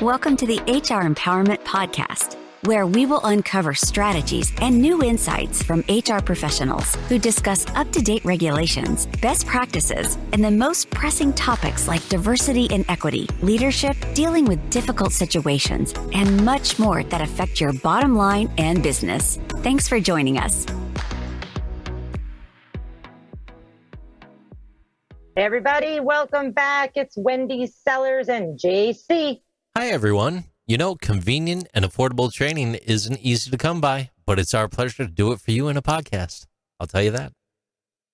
Welcome to the HR Empowerment Podcast, where we will uncover strategies and new insights from HR professionals who discuss up to date regulations, best practices, and the most pressing topics like diversity and equity, leadership, dealing with difficult situations, and much more that affect your bottom line and business. Thanks for joining us. Hey everybody, welcome back. It's Wendy Sellers and JC. Hi, everyone. You know, convenient and affordable training isn't easy to come by, but it's our pleasure to do it for you in a podcast. I'll tell you that.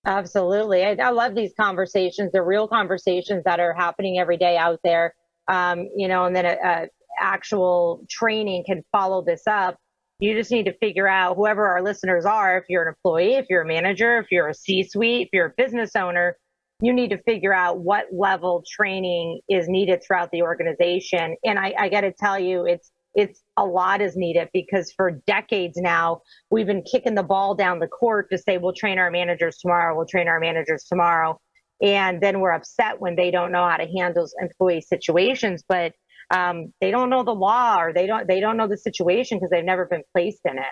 Absolutely. I, I love these conversations. They're real conversations that are happening every day out there. Um, you know, and then a, a actual training can follow this up. You just need to figure out whoever our listeners are, if you're an employee, if you're a manager, if you're a C suite, if you're a business owner, you need to figure out what level training is needed throughout the organization. And I, I got to tell you, it's it's a lot is needed because for decades now we've been kicking the ball down the court to say we'll train our managers tomorrow, we'll train our managers tomorrow, and then we're upset when they don't know how to handle employee situations, but um, they don't know the law or they don't they don't know the situation because they've never been placed in it.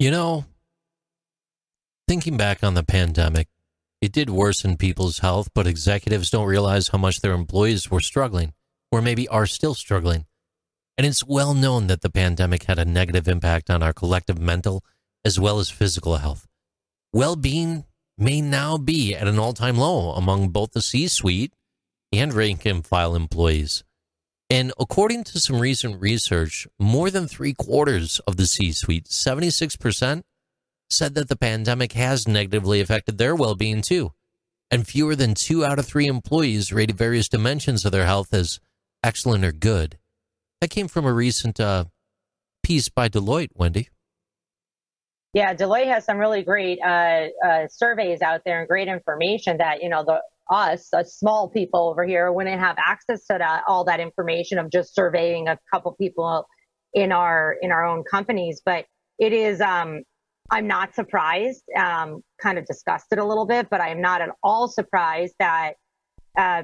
You know, thinking back on the pandemic, it did worsen people's health, but executives don't realize how much their employees were struggling, or maybe are still struggling. And it's well known that the pandemic had a negative impact on our collective mental as well as physical health. Well being may now be at an all time low among both the C suite and rank and file employees. And according to some recent research, more than three quarters of the C suite, 76%, said that the pandemic has negatively affected their well being too. And fewer than two out of three employees rated various dimensions of their health as excellent or good. That came from a recent uh, piece by Deloitte, Wendy. Yeah, Deloitte has some really great uh, uh, surveys out there and great information that, you know, the us, us small people over here, wouldn't have access to that, all that information of just surveying a couple people in our in our own companies. But it is um, I'm not surprised, um, kind of disgusted a little bit, but I am not at all surprised that uh,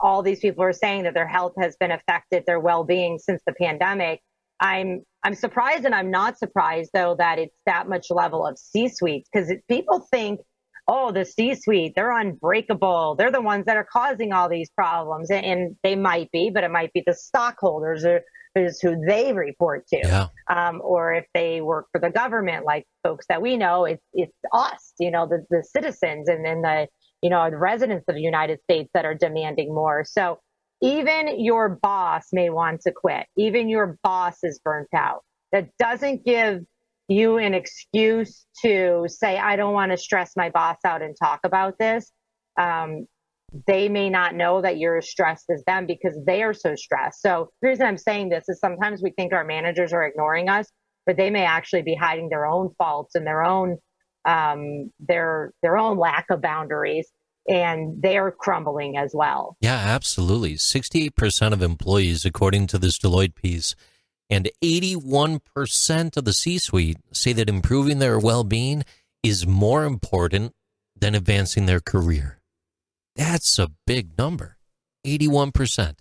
all these people are saying that their health has been affected, their well-being since the pandemic. I'm I'm surprised, and I'm not surprised though that it's that much level of C-suites because people think, oh, the C-suite, they're unbreakable. They're the ones that are causing all these problems, and, and they might be, but it might be the stockholders or is who they report to. Yeah. Um, or if they work for the government, like folks that we know, it's it's us, you know, the, the citizens and then the, you know, the residents of the United States that are demanding more. So even your boss may want to quit. Even your boss is burnt out. That doesn't give you an excuse to say, I don't want to stress my boss out and talk about this. Um, they may not know that you're as stressed as them because they are so stressed. So the reason I'm saying this is sometimes we think our managers are ignoring us, but they may actually be hiding their own faults and their own um, their their own lack of boundaries, and they're crumbling as well. Yeah, absolutely. Sixty-eight percent of employees, according to this Deloitte piece, and eighty-one percent of the C-suite say that improving their well-being is more important than advancing their career. That's a big number 81%.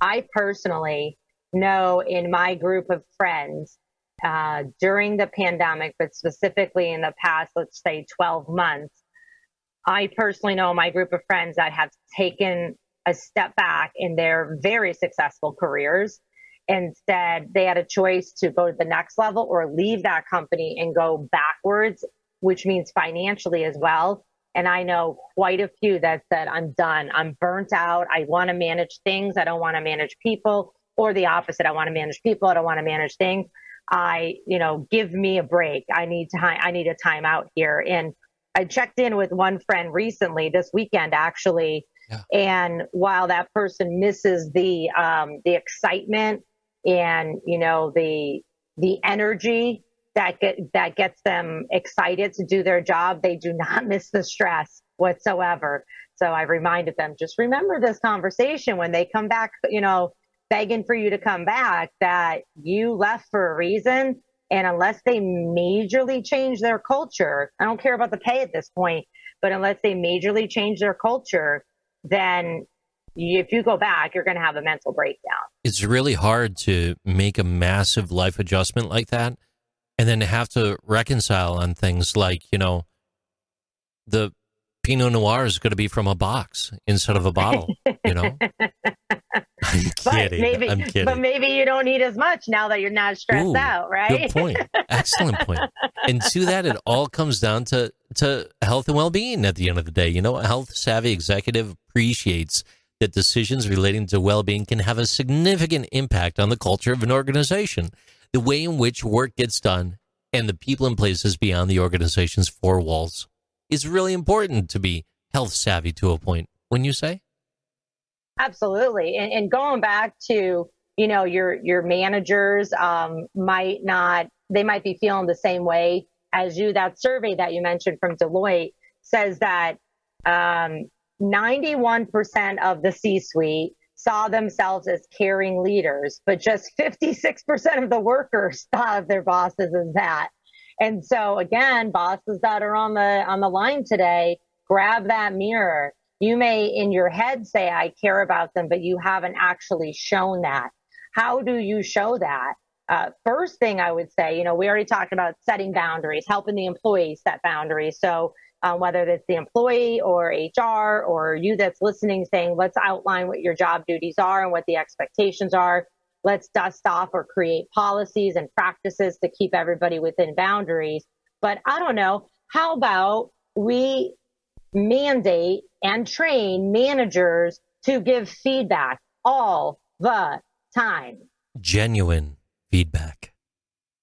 I personally know in my group of friends uh, during the pandemic, but specifically in the past, let's say 12 months, I personally know my group of friends that have taken a step back in their very successful careers. Instead, they had a choice to go to the next level or leave that company and go backwards, which means financially as well. And I know quite a few that said, I'm done. I'm burnt out. I want to manage things. I don't want to manage people or the opposite. I want to manage people. I don't want to manage things. I, you know, give me a break. I need time. I need a time out here. And I checked in with one friend recently this weekend, actually. Yeah. And while that person misses the, um, the excitement and, you know, the, the energy that get that gets them excited to do their job. They do not miss the stress whatsoever. So I reminded them, just remember this conversation when they come back, you know, begging for you to come back, that you left for a reason. And unless they majorly change their culture, I don't care about the pay at this point, but unless they majorly change their culture, then if you go back, you're going to have a mental breakdown. It's really hard to make a massive life adjustment like that and then have to reconcile on things like, you know, the Pinot Noir is going to be from a box instead of a bottle, you know? I'm kidding. Maybe, I'm kidding. But maybe you don't need as much now that you're not stressed Ooh, out, right? Good point. Excellent point. And to that, it all comes down to, to health and well being at the end of the day. You know, a health savvy executive appreciates that decisions relating to well being can have a significant impact on the culture of an organization, the way in which work gets done, and the people and places beyond the organization's four walls. Is really important to be health savvy to a point, when you say? Absolutely. And, and going back to, you know, your your managers um, might not they might be feeling the same way as you. That survey that you mentioned from Deloitte says that um, 91% of the C-suite saw themselves as caring leaders, but just 56% of the workers thought of their bosses as that. And so again, bosses that are on the on the line today, grab that mirror you may in your head say, I care about them, but you haven't actually shown that. How do you show that? Uh, first thing I would say, you know, we already talked about setting boundaries, helping the employees set boundaries. So um, whether it's the employee or HR or you that's listening saying, let's outline what your job duties are and what the expectations are. Let's dust off or create policies and practices to keep everybody within boundaries. But I don't know. How about we mandate and train managers to give feedback all the time. Genuine feedback.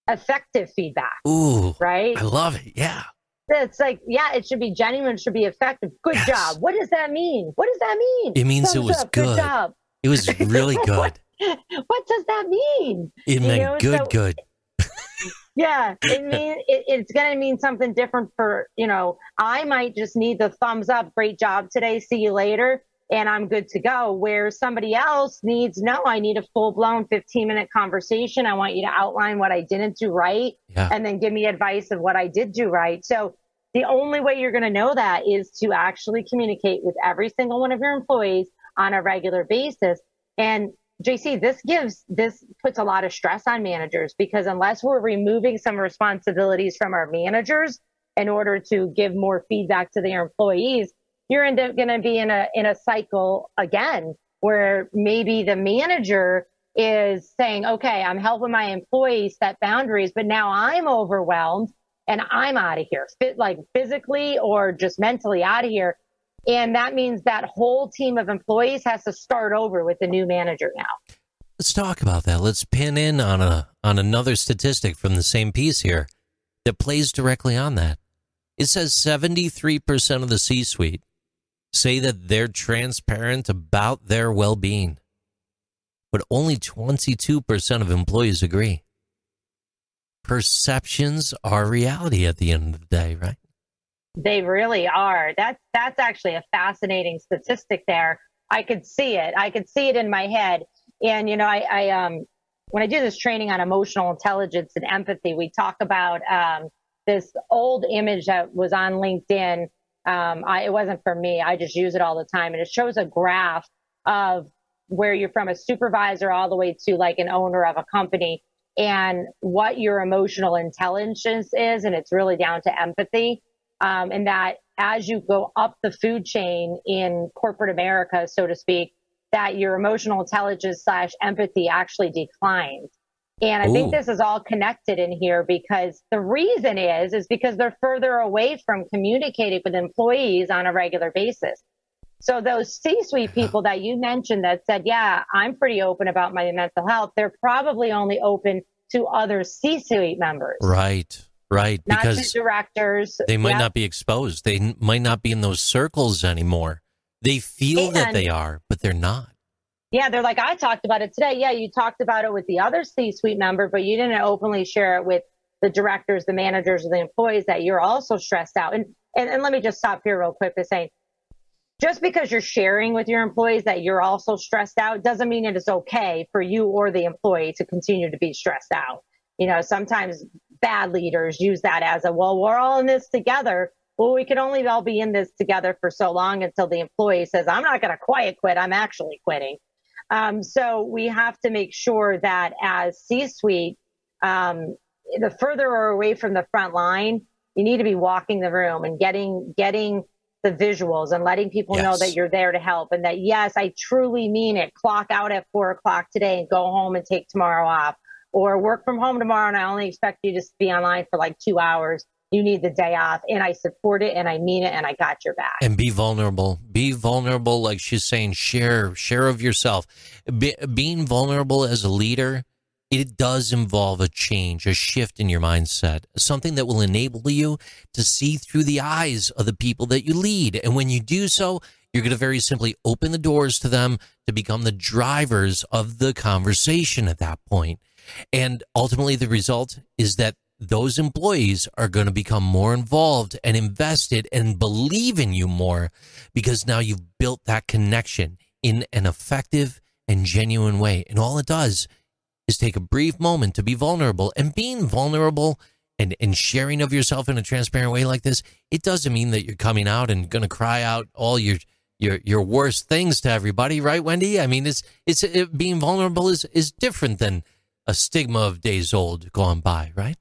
Effective feedback. Ooh. Right? I love it. Yeah. It's like, yeah, it should be genuine, should be effective. Good yes. job. What does that mean? What does that mean? It means Thumbs it was up. good. Good job. It was really good. what, what, does that mean? It meant you know? good, so, good yeah, it mean it, it's going to mean something different for you know. I might just need the thumbs up. Great job today. See you later, and I'm good to go. Where somebody else needs no, I need a full blown 15 minute conversation. I want you to outline what I didn't do right, yeah. and then give me advice of what I did do right. So the only way you're going to know that is to actually communicate with every single one of your employees on a regular basis. And JC, this gives this puts a lot of stress on managers because unless we're removing some responsibilities from our managers in order to give more feedback to their employees, you're going to be in a in a cycle again where maybe the manager is saying, "Okay, I'm helping my employees set boundaries, but now I'm overwhelmed and I'm out of here, fit like physically or just mentally out of here." And that means that whole team of employees has to start over with the new manager now. Let's talk about that. Let's pin in on a on another statistic from the same piece here that plays directly on that. It says 73% of the C-suite say that they're transparent about their well-being. But only 22% of employees agree. Perceptions are reality at the end of the day, right? They really are. That's that's actually a fascinating statistic there. I could see it. I could see it in my head. And you know, I, I um when I do this training on emotional intelligence and empathy, we talk about um, this old image that was on LinkedIn. Um, I, it wasn't for me. I just use it all the time, and it shows a graph of where you're from a supervisor all the way to like an owner of a company and what your emotional intelligence is. And it's really down to empathy um, and that as you go up the food chain in corporate America, so to speak, that your emotional intelligence slash empathy actually declines. And I Ooh. think this is all connected in here because the reason is, is because they're further away from communicating with employees on a regular basis. So those C-suite people that you mentioned that said, yeah, I'm pretty open about my mental health. They're probably only open to other C-suite members. Right. Right, not because directors. They might yep. not be exposed. They might not be in those circles anymore. They feel and, that they are, but they're not. Yeah, they're like, I talked about it today. Yeah, you talked about it with the other C suite member, but you didn't openly share it with the directors, the managers, or the employees that you're also stressed out. And, and, and let me just stop here real quick by saying, just because you're sharing with your employees that you're also stressed out doesn't mean it is okay for you or the employee to continue to be stressed out. You know, sometimes bad leaders use that as a, well, we're all in this together. well, we can only all be in this together for so long until the employee says, I'm not going to quiet quit. I'm actually quitting. Um, so we have to make sure that as C suite, um, the further away from the front line, you need to be walking the room and getting, getting the visuals and letting people yes. know that you're there to help and that, yes, I truly mean it. Clock out at four o'clock today and go home and take tomorrow off or work from home tomorrow and I only expect you to be online for like two hours you need the day off and I support it and I mean it and I got your back. And be vulnerable. Be vulnerable like she's saying share share of yourself. Be, being vulnerable as a leader, it does involve a change, a shift in your mindset, something that will enable you to see through the eyes of the people that you lead. And when you do so, you're going to very simply open the doors to them to become the drivers of the conversation at that point. And ultimately, the result is that those employees are going to become more involved and invested and believe in you more because now you've built that connection in an effective and genuine way. And all it does is take a brief moment to be vulnerable and being vulnerable and, and sharing of yourself in a transparent way like this, it doesn't mean that you're coming out and going to cry out all your your your worst things to everybody, right, Wendy? I mean, it's it's it, being vulnerable is is different than a stigma of days old gone by, right?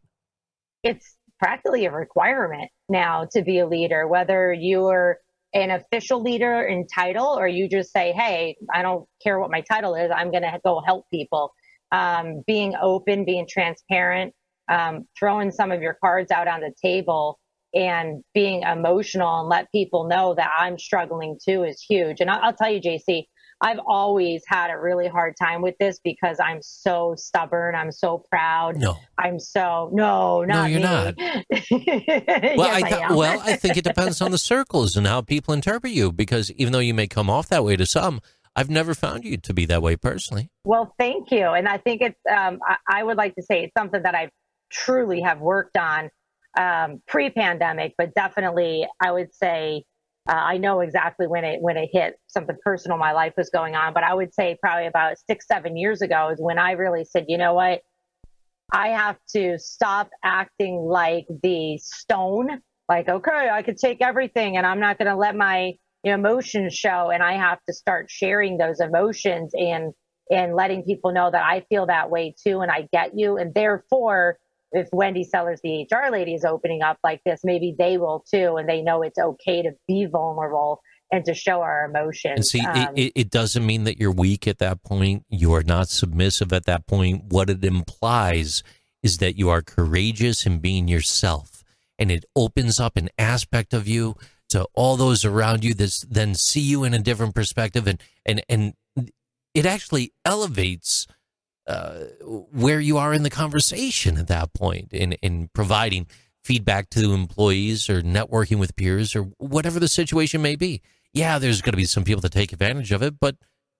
It's practically a requirement now to be a leader, whether you're an official leader in title or you just say, Hey, I don't care what my title is. I'm going to go help people. Um, being open, being transparent, um, throwing some of your cards out on the table and being emotional and let people know that I'm struggling too is huge. And I'll, I'll tell you, JC, I've always had a really hard time with this because I'm so stubborn. I'm so proud. No. I'm so no, not no, you're me. not. well, I, th- I well, I think it depends on the circles and how people interpret you. Because even though you may come off that way to some, I've never found you to be that way personally. Well, thank you, and I think it's. Um, I, I, would like to say it's something that I truly have worked on um, pre-pandemic, but definitely I would say uh, I know exactly when it when it hit something personal in my life was going on, but I would say probably about six seven years ago is when I really said, you know what, I have to stop acting like the stone. Like, okay, I could take everything, and I'm not going to let my you know, emotions show, and I have to start sharing those emotions and and letting people know that I feel that way too, and I get you, and therefore if Wendy Sellers, the HR lady, is opening up like this, maybe they will too, and they know it's okay to be vulnerable and to show our emotions. And see, um, it, it doesn't mean that you're weak at that point. You are not submissive at that point. What it implies is that you are courageous in being yourself, and it opens up an aspect of you to all those around you that then see you in a different perspective, and and and it actually elevates uh, where you are in the conversation at that point in, in providing feedback to employees or networking with peers or whatever the situation may be. Yeah, there's going to be some people that take advantage of it, but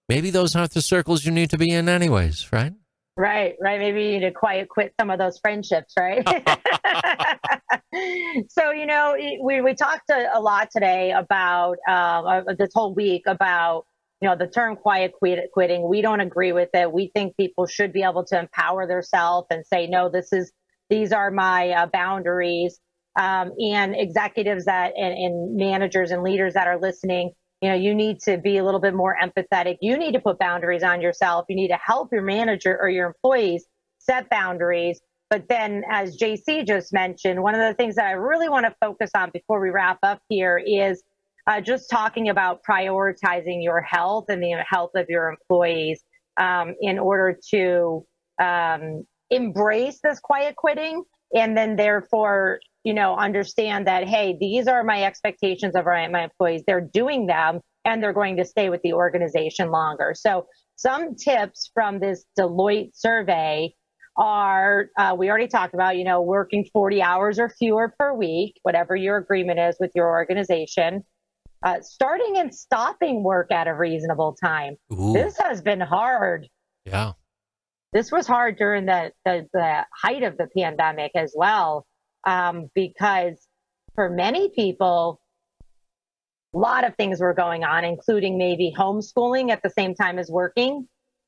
maybe those aren't the circles you need to be in, anyways, right? Right, right. Maybe you need to quiet quit some of those friendships, right? so, you know, we, we talked a, a lot today about uh, this whole week about you know, the term quiet quit- quitting, we don't agree with it. We think people should be able to empower themselves and say, no, this is, these are my uh, boundaries. Um, and executives that and, and managers and leaders that are listening, you know, you need to be a little bit more empathetic. You need to put boundaries on yourself. You need to help your manager or your employees set boundaries. But then, as JC just mentioned, one of the things that I really want to focus on before we wrap up here is uh, just talking about prioritizing your health and the health of your employees um, in order to um, embrace this quiet quitting and then therefore you know understand that hey these are my expectations of my, employees. They're doing them and they're going to stay with the organization longer. So some tips from this deloitte survey are uh, we already talked about you know working 40 hours or fewer per week whatever your agreement is with your organization uh, starting and stopping work at a reasonable time. Ooh. This has been hard. Yeah. This was hard during the, the, the height of the pandemic as well, um, because for many people, a lot of things were going on, including maybe homeschooling at the same time as working.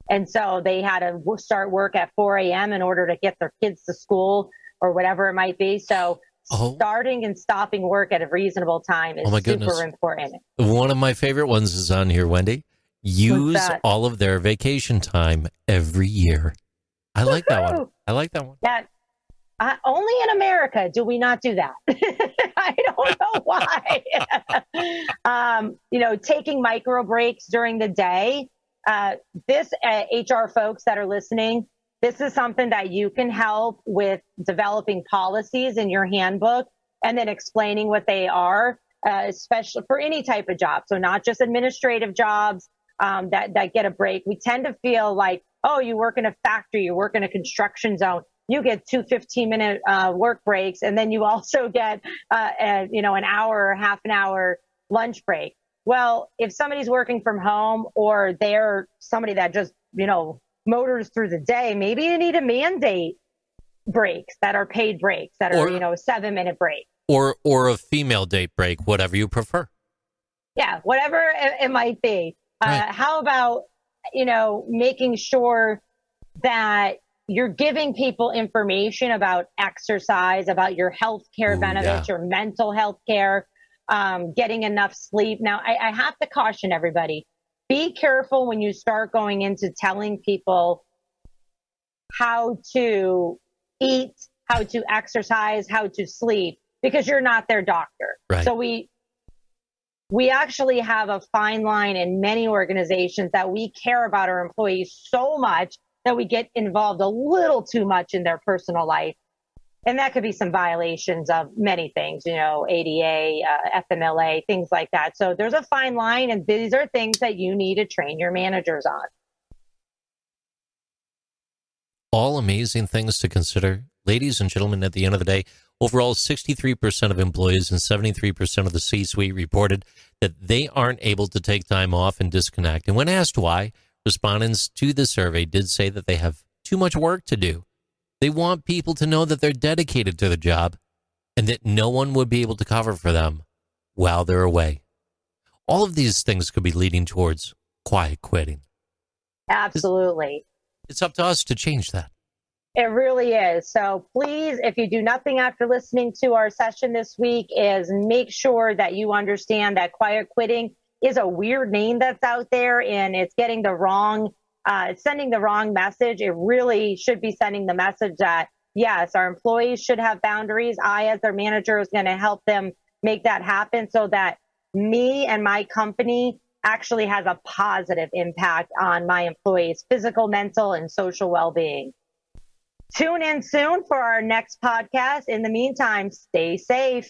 And so they had to start work at 4 a.m. in order to get their kids to school or whatever it might be. So Oh. starting and stopping work at a reasonable time is Oh super goodness. important. One of my favorite ones is on here, Wendy. Use all of their vacation time every year. I like that one. I like that one. That uh, only in America do we not do that. I don't know why. um, you know, taking micro breaks during the day. Uh, this uh, HR folks that are listening, this is something that you can help with developing policies in your handbook and then explaining what they are, uh, especially for any type of job. So not just administrative jobs um, that that get a break. We tend to feel like, oh, you work in a factory, you work in a construction zone you get two 15 minute uh, work breaks and then you also get uh, a, you know an hour or half an hour lunch break well if somebody's working from home or they're somebody that just you know motors through the day maybe you need to mandate breaks that are paid breaks that are Or- you know seven minute break. Or or a female date break, whatever you prefer. yeah whatever it, it might be uh, Right. how about you know making sure that you're giving people information about exercise about your health care benefits your mental health care um, getting enough sleep now I, I have to caution everybody be careful when you start going into telling people how to eat how to exercise how to sleep because you're not their doctor Right. so we we actually have a fine line in many organizations that we care about our employees so much that we get involved a little too much in their personal life. And that could be some violations of many things, you know, ADA, uh, FMLA, things like that. So there's a fine line, and these are things that you need to train your managers on. All amazing things to consider. Ladies and gentlemen, at the end of the day, overall 63% of employees and 73% of the C suite reported that they aren't able to take time off and disconnect. And when asked why, respondents to the survey did say that they have too much work to do. They want people to know that they're dedicated to the job and that no one would be able to cover for them while they're away. All of these things could be leading towards quiet quitting. Absolutely. It's up to us to change that. It really is. So please, if you do nothing after listening to our session this week, is make sure that you understand that quiet quitting is a weird name that's out there and it's getting the wrong, uh, it's sending the wrong message. It really should be sending the message that yes, our employees should have boundaries. I, as their manager, is going to help them make that happen so that me and my company actually has a positive impact on my employees' physical, mental, and social well-being. Tune in soon for our next podcast. In the meantime, stay safe.